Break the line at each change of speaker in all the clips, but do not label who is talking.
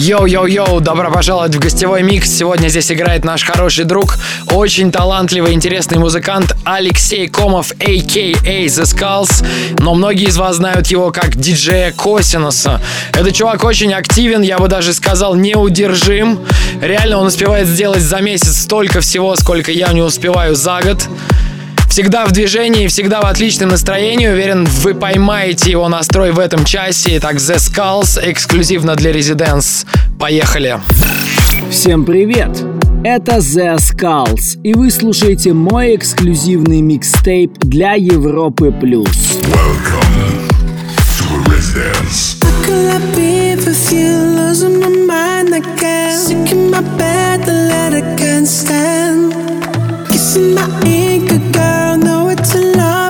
Йоу-йоу-йоу, добро пожаловать в гостевой микс. Сегодня здесь играет наш хороший друг, очень талантливый, интересный музыкант Алексей Комов, a.k.a. The Skulls. Но многие из вас знают его как диджея Косинуса. Этот чувак очень активен, я бы даже сказал, неудержим. Реально он успевает сделать за месяц столько всего, сколько я не успеваю за год. Всегда в движении, всегда в отличном настроении. Уверен, вы поймаете его настрой в этом часе. Итак, The Skulls эксклюзивно для Residence. Поехали!
Всем привет! Это The Skulls, и вы слушаете мой эксклюзивный микстейп для Европы+. плюс.
Welcome to Residence.
Could I be with you? Losing my mind again. Sick in my bed, the letter can't stand. Kissing my ego, girl. Know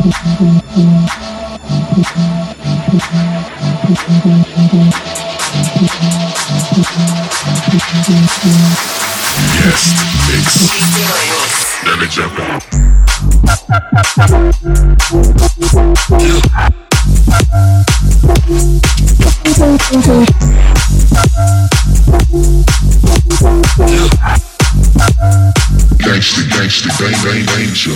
Mix. Gangsta, gangsta, bang, bang, danger.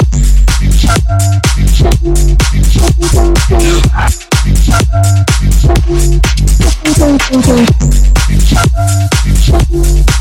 Me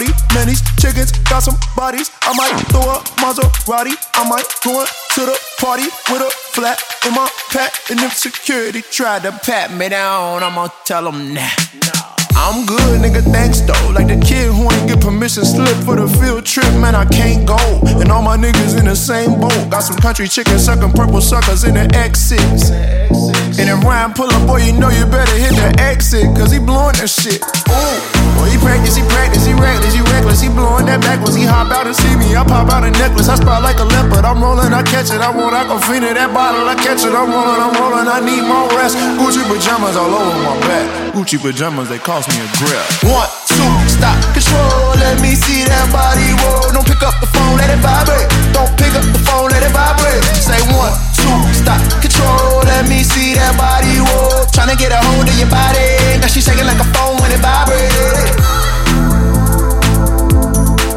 like a shorty. Man, these chickens got some bodies. I might throw a Maserati. I might go to the party with a flat in my pack. And if security tried to pat me down, I'ma tell them nah. I'm good, nigga, thanks though. Like the kid who ain't get permission slip for the field trip, man, I can't go. And all my niggas in the same boat. Got some country chickens sucking purple suckers in the X6. And if Ryan pull up, boy, you know you better hit the exit, cause he blowing that shit. Ooh, boy, he practice, he practice, he reckless, he reckless, he blowing that backwards. He hop out and see me, I pop out a necklace, I spot like a leopard. I'm rolling, I catch it, I want Aquafina, that bottle, I catch it, I'm rolling, I'm rolling, I need more rest. Gucci pajamas all over my back. Gucci pajamas, they cost me a grip. One, two, stop, control, let me see that body roll. Don't pick up the phone, let it vibrate. Don't pick up the phone, let it vibrate. Say one, two, stop, control, let me see that body roll. Tryna get a hold of your body, now she shaking like a phone when it vibrates.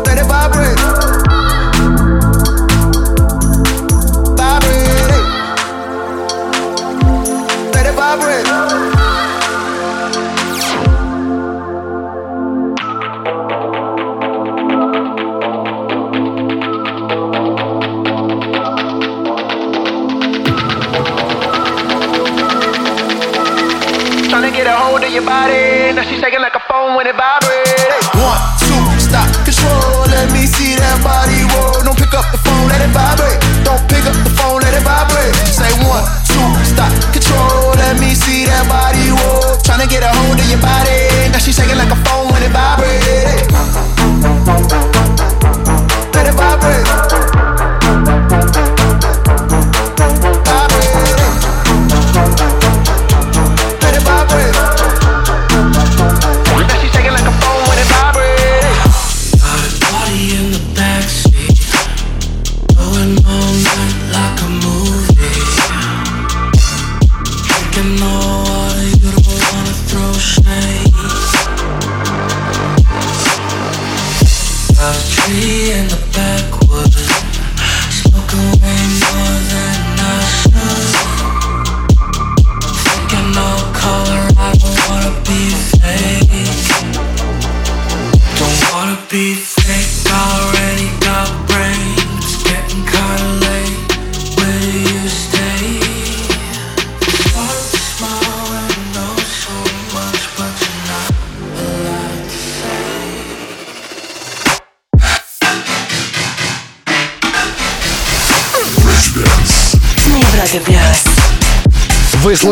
Let it vibrate. Let it vibrate. Your body. Now she's shaking like a phone when it vibrates. One, two, stop, control. Let me see that body roll. Don't pick up the phone, let it vibrate. Don't pick up the phone, let it vibrate. Say one, two, stop, control. Let me see that body roll. Tryna get a hold of your body. Now she's shaking like a phone when it vibrates.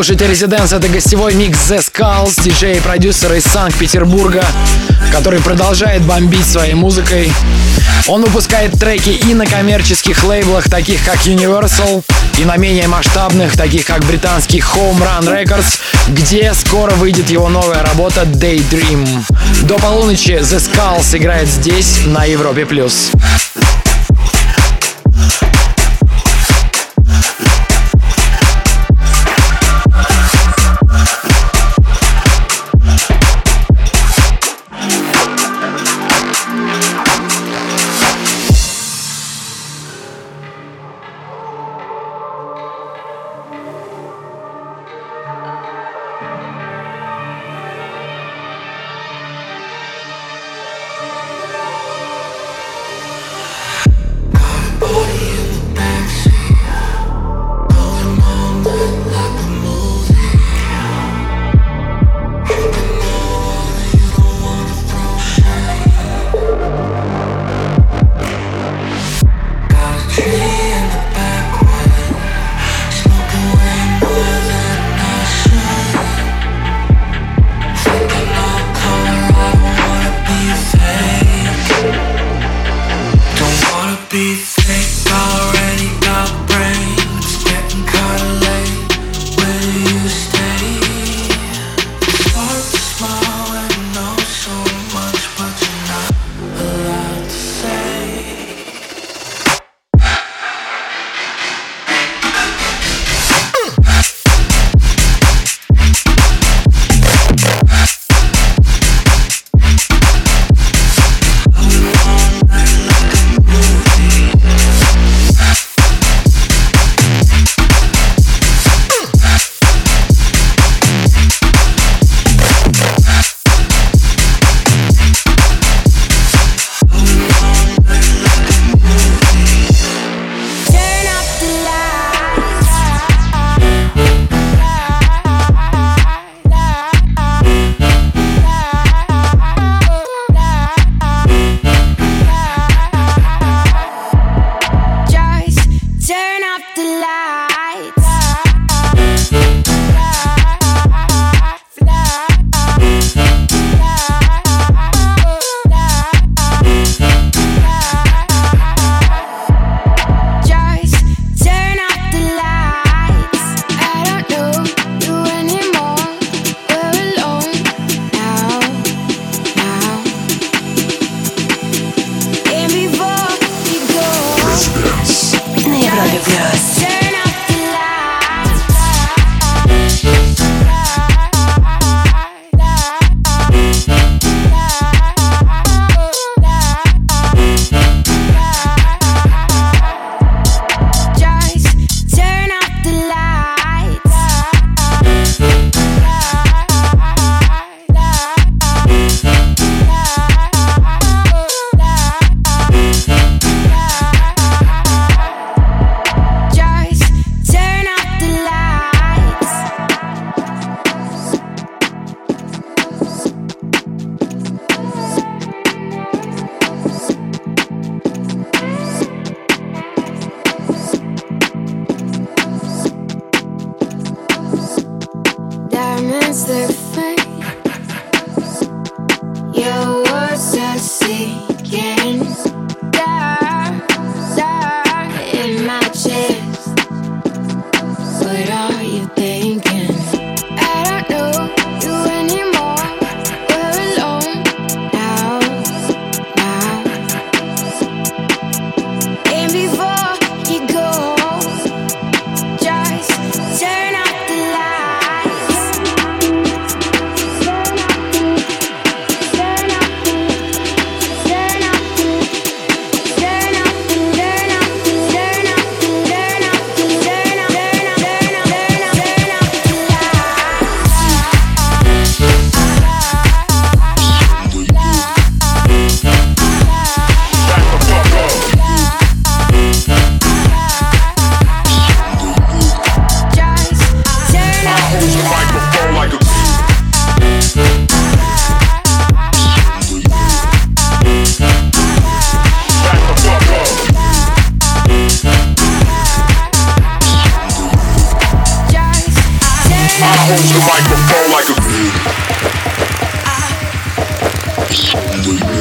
Слушаете Резиденс, это гостевой микс The Skulls, диджей и продюсер из Санкт-Петербурга, который продолжает бомбить своей музыкой. Он выпускает треки и на коммерческих лейблах, таких как Universal, и на менее масштабных, таких как британский Home Run Records, где скоро выйдет его новая работа Daydream. До полуночи The Skulls играет здесь, на Европе+. плюс.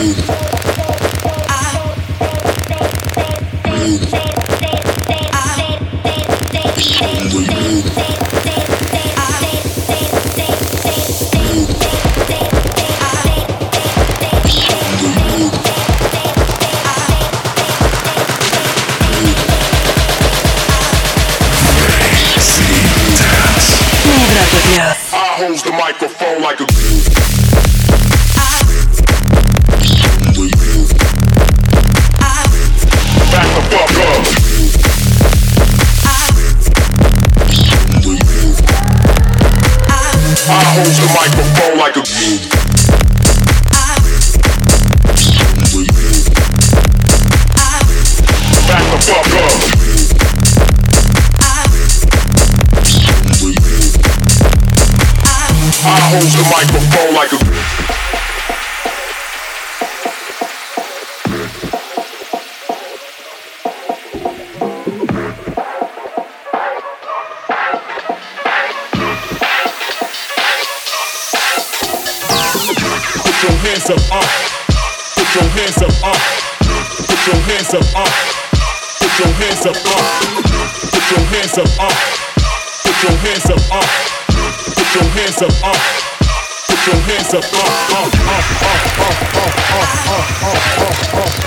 Thank you. microphone like a
hands up, up. Put your hands up, up. Put your hands up, up. Put your hands up, up. Put your hands up, up. Put your hands up, up, up, up, up, up, up, up, up, up, up, up.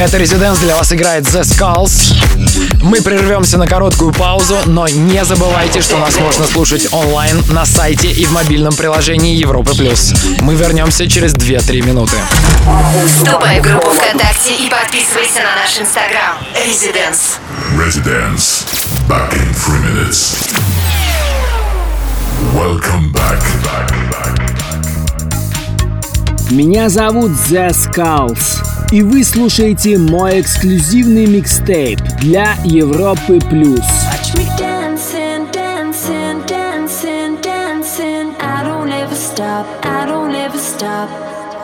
Это Резиденс для вас играет The Skulls. Мы прервемся на короткую паузу, но не забывайте, что нас можно слушать онлайн на сайте и в мобильном приложении Европы+. плюс. Мы вернемся через 2-3 минуты.
Вступай в группу ВКонтакте и подписывайся на наш Инстаграм. Резиденс.
Residence. Back in three minutes. Welcome back. back, back.
Меня зовут The Skulls, и вы слушаете мой эксклюзивный микстейп для Европы+. плюс.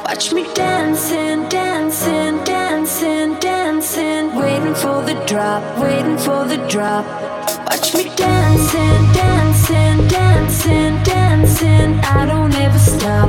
Watch me dancing, dancing, dancing, dancing. Waiting for the drop, waiting for the drop. Watch me dancing, dancing, dancing, dancing. I don't ever stop,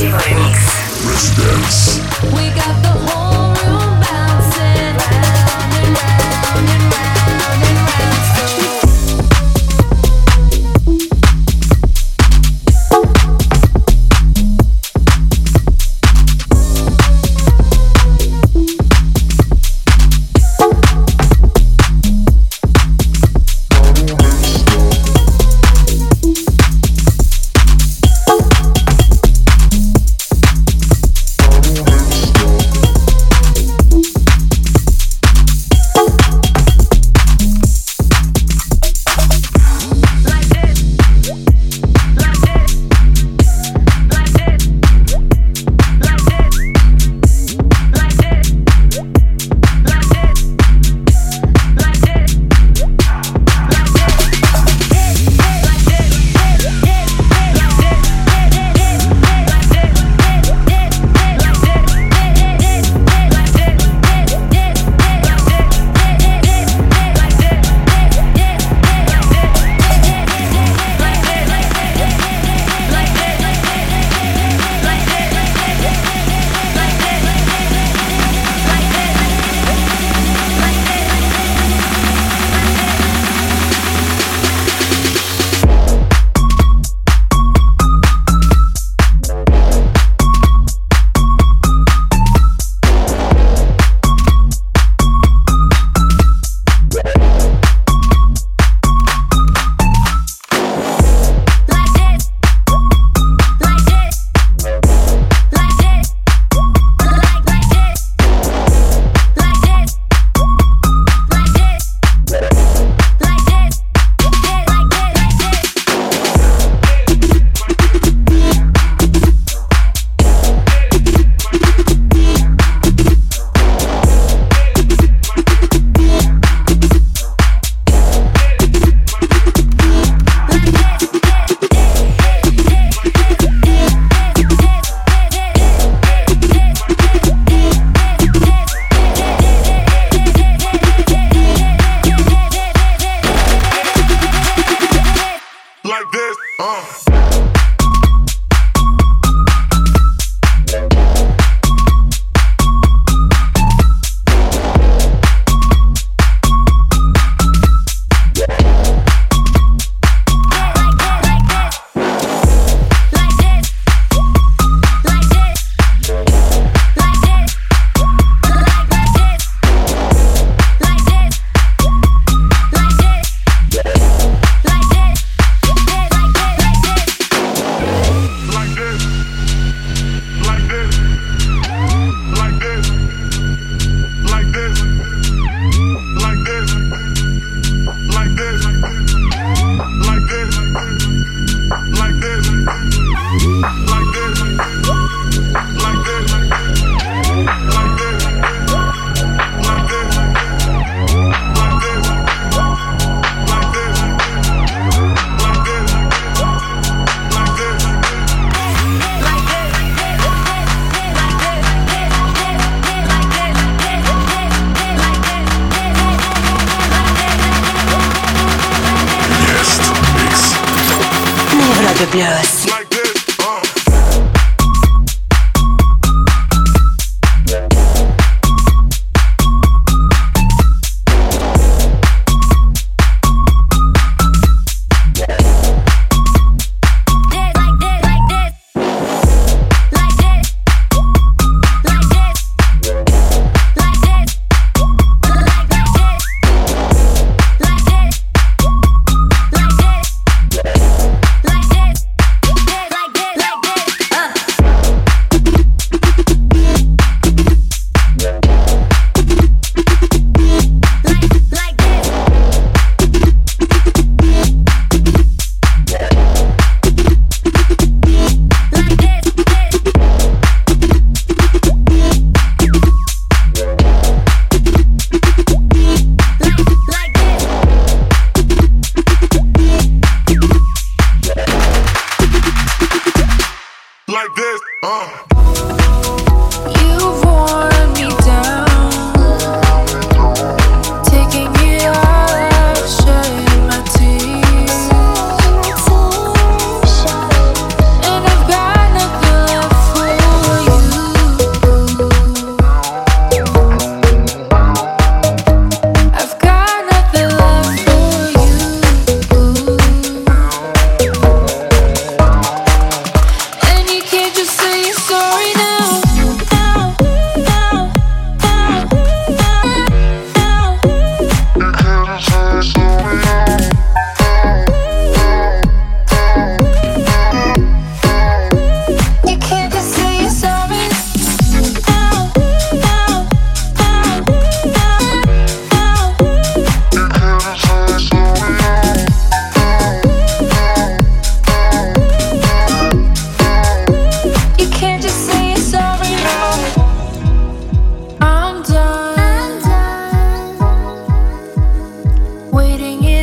Residence. We got
the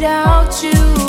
without you.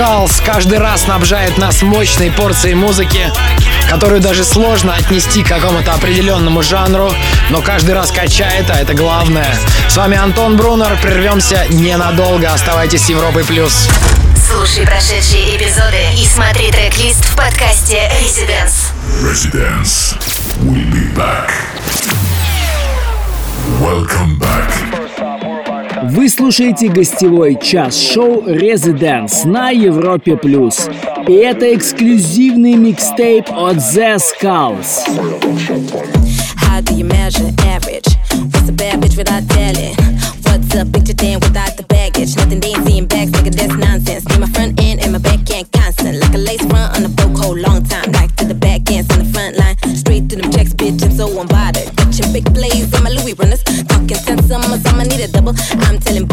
Skulls каждый раз снабжает нас мощной порцией музыки, которую даже сложно отнести к какому-то определенному жанру, но каждый раз качает, а это главное. С вами Антон Брунер, прервемся ненадолго, оставайтесь с Европой+. плюс.
Слушай прошедшие эпизоды и смотри трек-лист в подкасте Residence.
Residence. We'll be back. Welcome back.
Вы слушаете гостевой час шоу «Резиденс» на Европе+. плюс. И это эксклюзивный микстейп от The Skulls.
How do you measure average? What's a bad bitch without telling? What's a picture thing without the baggage? Nothing they ain't seeing back, I'm telling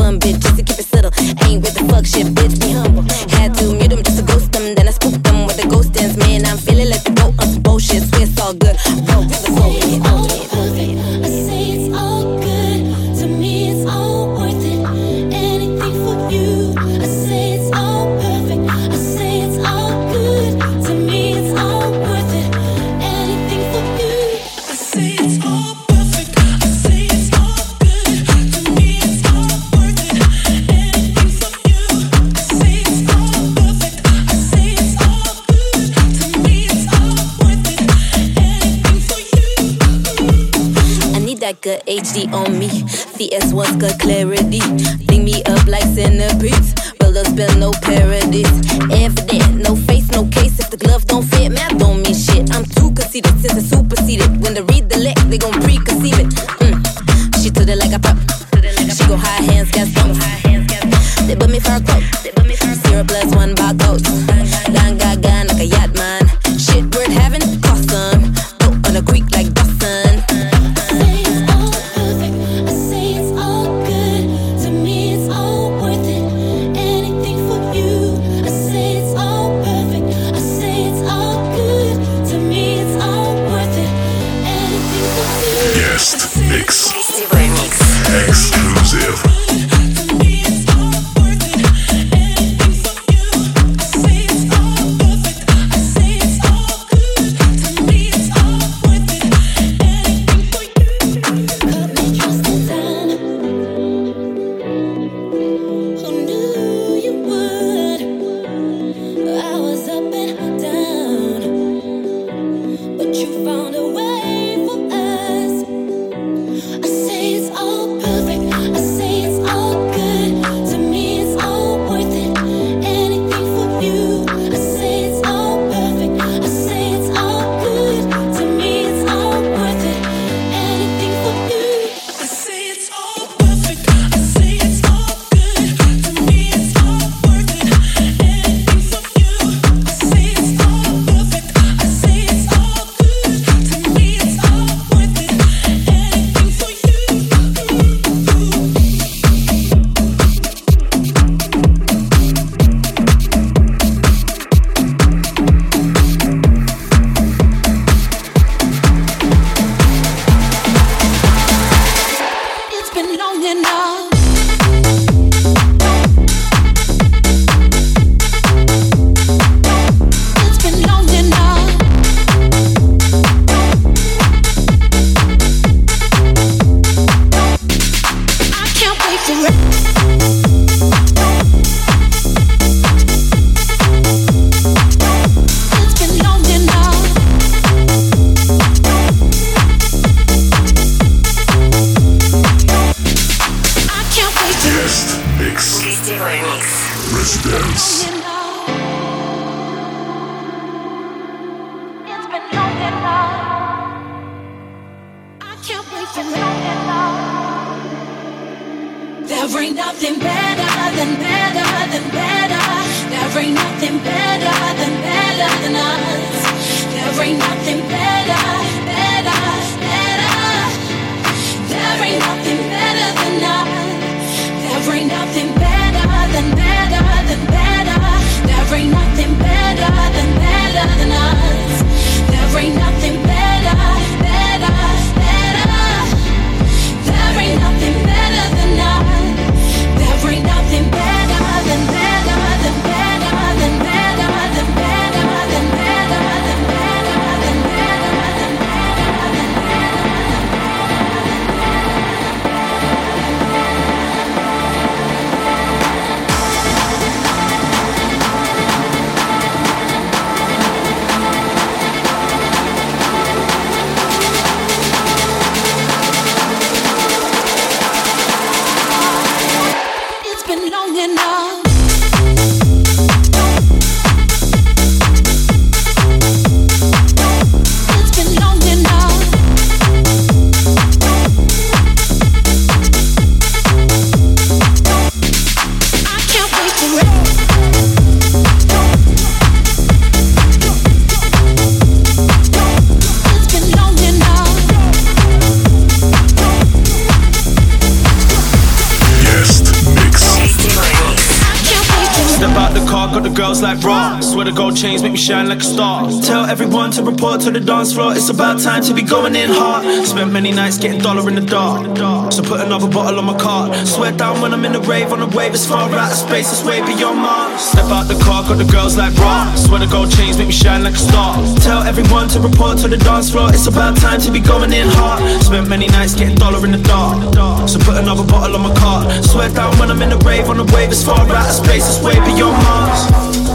gold chains make me shine like a star. Tell everyone to report to the dance floor. It's about time to be going in hard. Spent many nights getting dollar in the dark. So put another bottle on my card. Swear down when I'm in the rave on the wave. It's far out of space, it's way beyond Mars. Step out the car, got the girls like raw. Swear the gold chains make me shine like a star. Tell everyone to report to the dance floor. It's about time to be going in hard. Spent many nights getting dollar in the dark. So put another bottle on my card. Swear down when I'm in the rave on the wave. It's far out of space, it's way beyond Mars.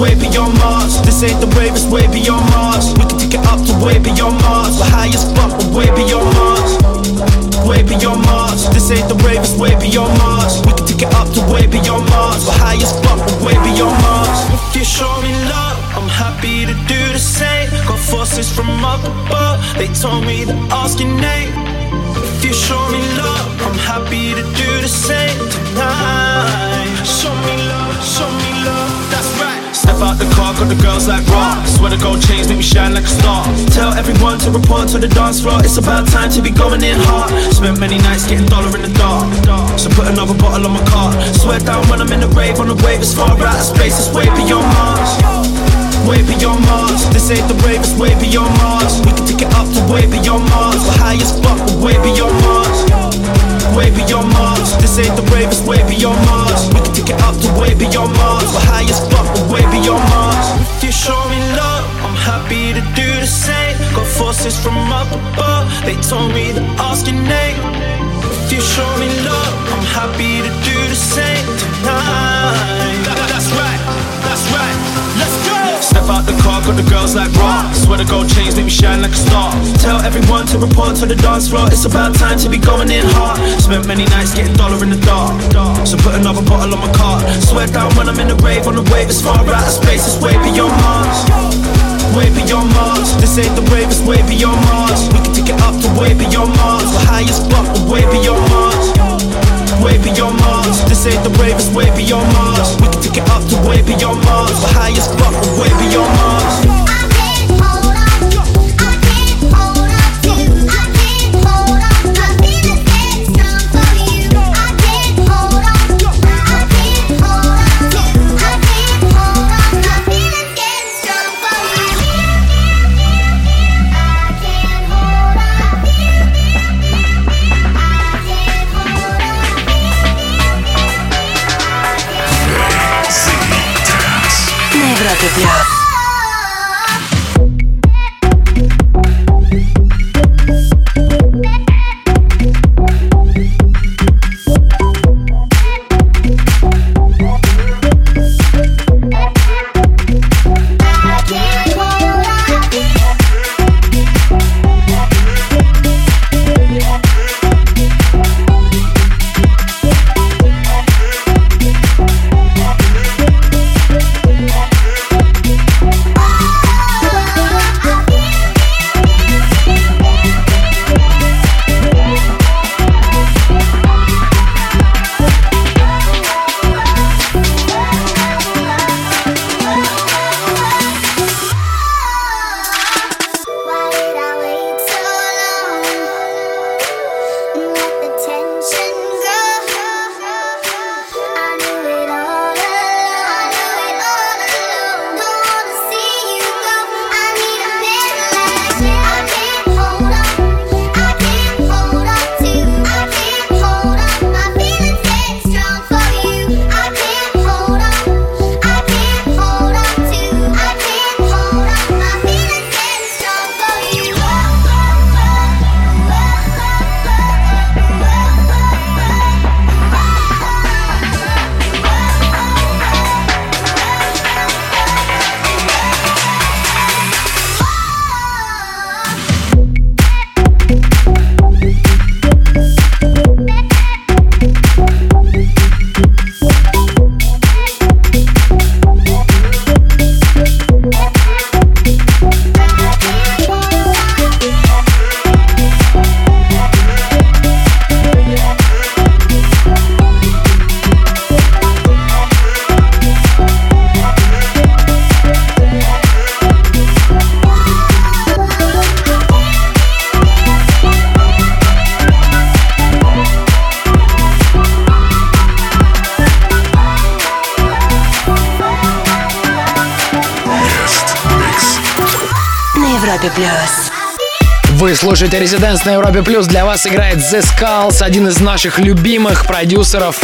Way beyond Mars. This ain't the wave, it's way beyond Mars. We can take it up to way beyond Mars. We're high as fuck, way beyond Mars. Way beyond Mars. This ain't the wave, it's way beyond Mars. We can take it up to way beyond Mars. We're high as fuck, way beyond Mars. If you show me love, I'm happy to do the same. Got forces from up above. They told me to ask your name. If you show me love, I'm happy to do the same tonight. Show me love, show me love, that's right. Step out the car, got the girls like raw. Swear to gold chains make me shine like a star. Tell everyone to report to the dance floor. It's about time to be going in hard. Spent many nights getting dollar in the dark. So put another bottle on my card. Swear down when I'm in the rave on the wave. It's far out of space, it's way beyond Mars. Way beyond Mars. This ain't the rave, it's way beyond Mars. We can take it up to way beyond Mars. We're high as fuck, way beyond Mars. Way beyond Mars. This ain't the rave, it's way beyond Mars. We can take it up to way beyond Mars. We're high as fuck, way beyond Mars. If you show me love, I'm happy to do the same. Got forces from up above. They told me to ask your name. If you show me love, I'm happy to do the same tonight. Step out the car, got the girls like raw. To gold chains make me shine like a star. Tell everyone to report to the dance floor. It's about time to be going in hard. Spent many nights getting dollar in the dark. So put another bottle on my card. Swear down when I'm in the rave on the wave. It's far out of space, it's way beyond Mars. Way beyond Mars. This ain't the rave, it's way beyond Mars. We can take it up to way beyond Mars. We're high as fuck, but way beyond Mars. Way beyond Mars. This ain't the bravest way beyond Mars. We can take it up to way beyond Mars. We're high as way beyond Mars.
Yeah. Слушаете Резиденс на Европе Плюс. Для вас играет The Skulls, один из наших любимых продюсеров.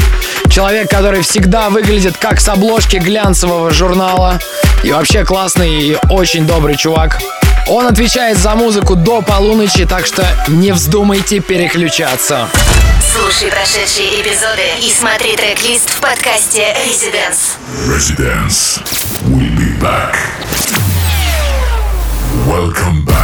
Человек, который всегда выглядит как с обложки глянцевого журнала. И вообще классный и очень добрый чувак. Он отвечает за музыку до полуночи, так что не вздумайте переключаться.
Слушай прошедшие эпизоды и смотри трек-лист в подкасте Residence.
Residence. We'll be back. Welcome back.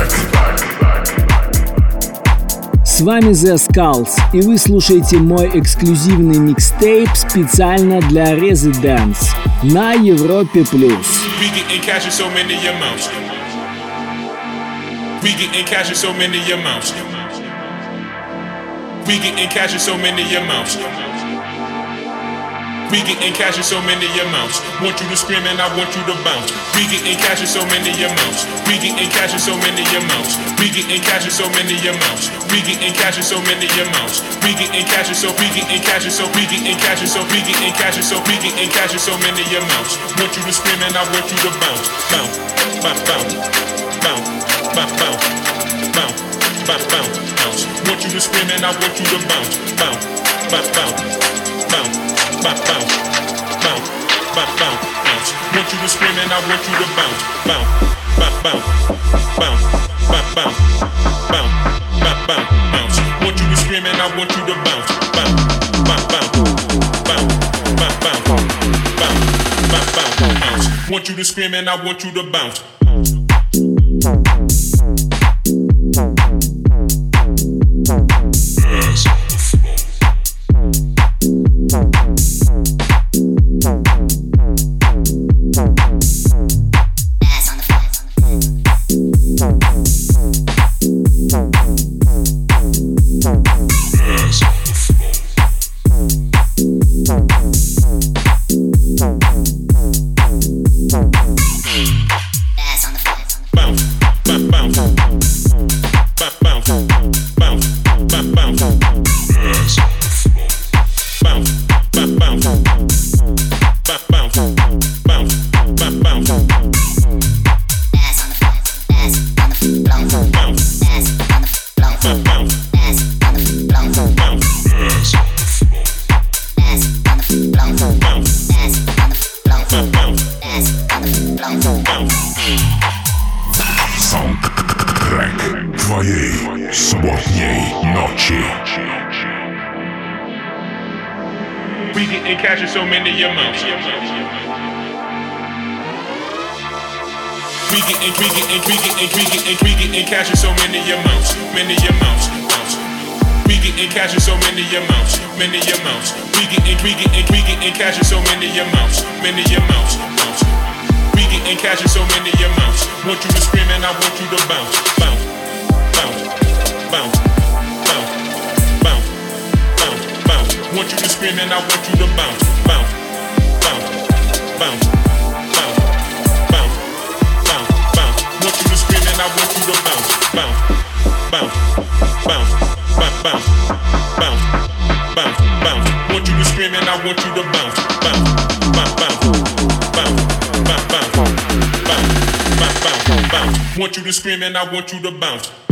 Вами The Skulls, и вы слушаете мой эксклюзивный микстейп специально для Residents на Европе+. плюс.
We cash in cash in so many amounts. We getting cash in so many amounts. Want you to scream and I want you to bounce. We getting cash in so many amounts. We getting cash in so many amounts. We getting cash in so many amounts. We getting cash in so many amounts. We getting cash in so we getting cash in so we getting cash in so we getting cash in so we getting cash in so many amounts. Want you to scream and I want you to bounce, bounce, bounce, bounce, bounce, bounce, bounce, bounce, bounce, bounce, bounce. Want you to scream and I want you to bounce, bounce, bounce, bounce, bounce, bounce, bounce, bounce, bounce, bounce, bounce. Want you to scream and I want you to bounce, bounce, bounce, bounce, bounce, bounce, bounce, bounce, bounce, bounce, bounce. Want you to scream and I want you to bounce, bounce, bounce, bounce, bounce, bounce, bounce, bounce, bounce, bounce. Want you to scream and I want you to bounce. Amounts, many amounts. We getting, we getting, we getting cash in so many amounts, many amounts. amounts. We getting cash in so many amounts. Want you to scream and I want you to bounce, bounce, bounce, bounce, bounce, bounce, bounce, bounce. Want you to scream and I want you to bounce, bounce, bounce, bounce, bounce, bounce, bounce, bounce. Want you to scream and I want you to bounce, bounce, bounce, bounce, bounce, bounce, bounce, bounce, bounce. Want you to scream and I want you to bounce, bounce, bounce, bounce, bounce, bounce, bounce, bounce, bounce, bounce, bounce. Want you to scream and I want you to bounce.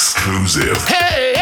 Exclusive.
Hey,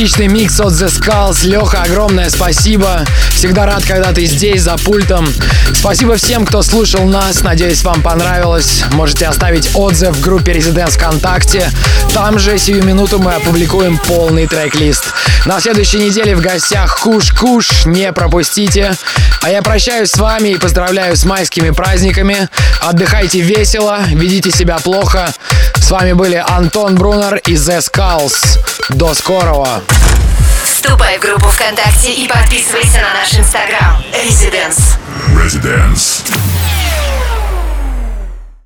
Отличный микс от The Skulls. Леха, огромное спасибо. Всегда рад, когда ты здесь, за пультом. Спасибо всем, кто слушал нас. Надеюсь, вам понравилось. Можете оставить отзыв в группе Residents ВКонтакте. Там же сию минуту мы опубликуем полный трек-лист. На следующей неделе в гостях Куш-Куш. Не пропустите. А я прощаюсь с вами и поздравляю с майскими праздниками. Отдыхайте весело, ведите себя плохо. С вами были Антон Брунер и The Skulls. До скорого!
Вступай в группу ВКонтакте и подписывайся на наш инстаграм. Residence.
Residence.